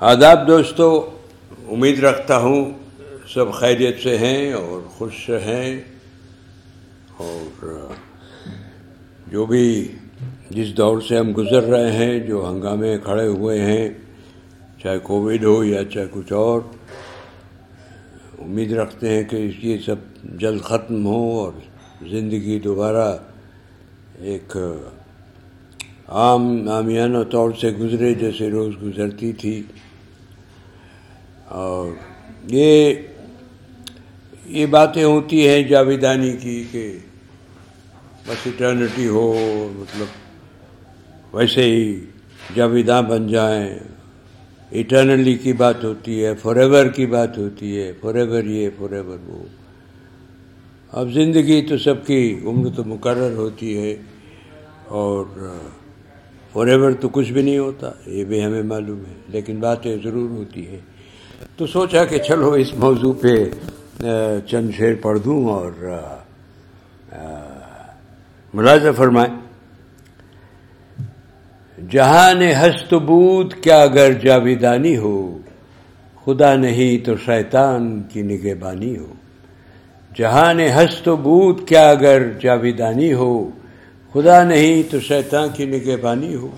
آداب دوستو، امید رکھتا ہوں سب خیریت سے ہیں اور خوش ہیں اور جو بھی جس دور سے ہم گزر رہے ہیں، جو ہنگامے کھڑے ہوئے ہیں، چاہے کووڈ ہو یا چاہے کچھ اور، امید رکھتے ہیں کہ یہ سب جلد ختم ہو اور زندگی دوبارہ ایک عام عامیانہ طور سے گزرے جیسے روز گزرتی تھی۔ اور یہ یہ باتیں ہوتی ہیں جاویدانی کی کہ بس اٹرنٹی ہو مطلب ویسے ہی جاویداں بن جائیں۔ اٹرنلی کی بات ہوتی ہے فار ایور کی بات ہوتی ہے فار ایور یہ فار ایور وہ۔ اب زندگی تو سب کی عمر تو مقرر ہوتی ہے اور فار ایور تو کچھ بھی نہیں ہوتا، یہ بھی ہمیں معلوم ہے۔ لیکن باتیں ضرور ہوتی ہیں۔ تو سوچا کہ چلو اس موضوع پہ چند شیر پڑھ دوں اور ملازہ فرمائیں۔ جہان ہست بود کیا اگر جاویدانی ہو، خدا نہیں تو شیطان کی نگہبانی ہو۔ جہان ہست بود کیا اگر جاویدانی ہو، خدا نہیں تو شیطان کی نگہبانی ہو۔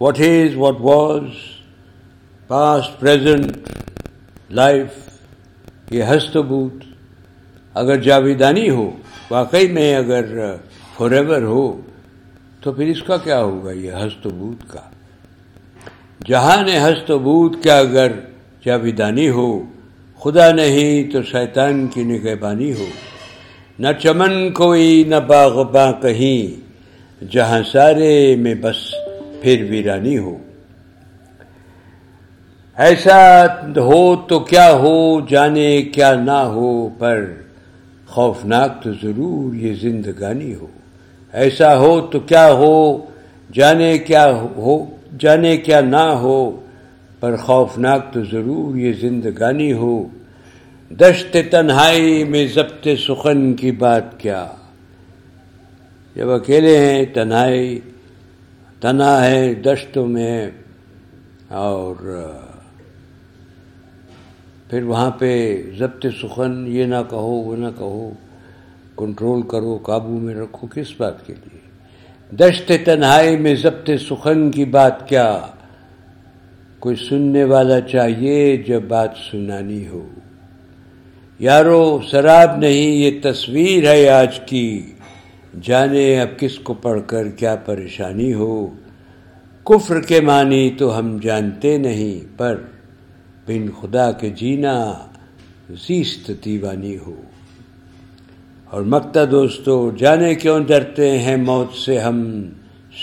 What is what was past present life, یہ ہست بوت۔ اگر جاویدانی ہو، واقعی میں اگر فور ایور ہو، تو پھر اس کا کیا ہوگا یہ ہست بوت کا؟ جہاں نے ہست بوت کیا اگر جاویدانی ہو، خدا نہیں تو شیطان کی نگہبانی ہو۔ نہ چمن کوئی، نہ باغ باں کہیں، جہاں سارے میں بس پھر ویرانی ہو۔ ایسا ہو تو کیا ہو، جانے کیا نہ ہو، پر خوفناک تو ضرور یہ زندگانی ہو۔ ایسا ہو تو کیا ہو، جانے کیا ہو، جانے کیا نہ ہو، پر خوفناک تو ضرور یہ زندگانی ہو۔ دشت تنہائی میں ضبط سخن کی بات کیا۔ جب اکیلے ہیں، تنہائی، تنہا ہے دشتوں میں اور پھر وہاں پہ ضبط سخن، یہ نہ کہو، وہ نہ کہو، کنٹرول کرو، قابو میں رکھو، کس بات کے لیے؟ دشت تنہائی میں ضبط سخن کی بات کیا؟ کوئی سننے والا چاہیے جب بات سنانی ہو؟ یارو، شراب نہیں، یہ تصویر ہے آج کی۔ جانے اب کس کو پڑھ کر کیا پریشانی ہو؟ کفر کے معنی تو ہم جانتے نہیں، پر بن خدا کے جینا زیست دیوانی ہو۔ اور مکتا دوستو، جانے کیوں ڈرتے ہیں موت سے ہم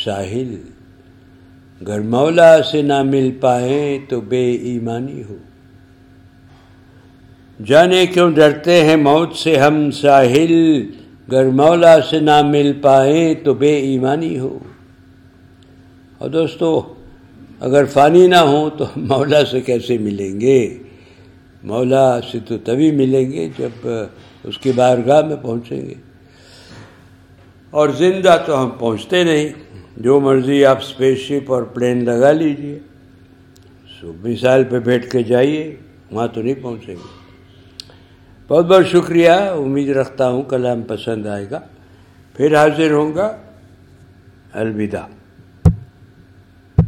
ساحل؟ گر مولا سے نہ مل پائیں تو بے ایمانی ہو۔ جانے کیوں ڈرتے ہیں موت سے ہم ساحل؟ گر مولا سے نہ مل پائیں تو بے ایمانی ہو۔ اور دوستو اگر فانی نہ ہوں تو مولا سے کیسے ملیں گے؟ مولا سے تو تبھی ملیں گے جب اس کی بارگاہ میں پہنچیں گے۔ اور زندہ تو ہم پہنچتے نہیں۔ جو مرضی آپ اسپیس شپ اور پلین لگا لیجیے۔ سو مثال پہ بیٹھ کے جائیے، وہاں تو نہیں پہنچیں گے۔ بہت بہت شکریہ، امید رکھتا ہوں کلام پسند آئے گا۔ پھر حاضر ہوں گا۔ الوداع۔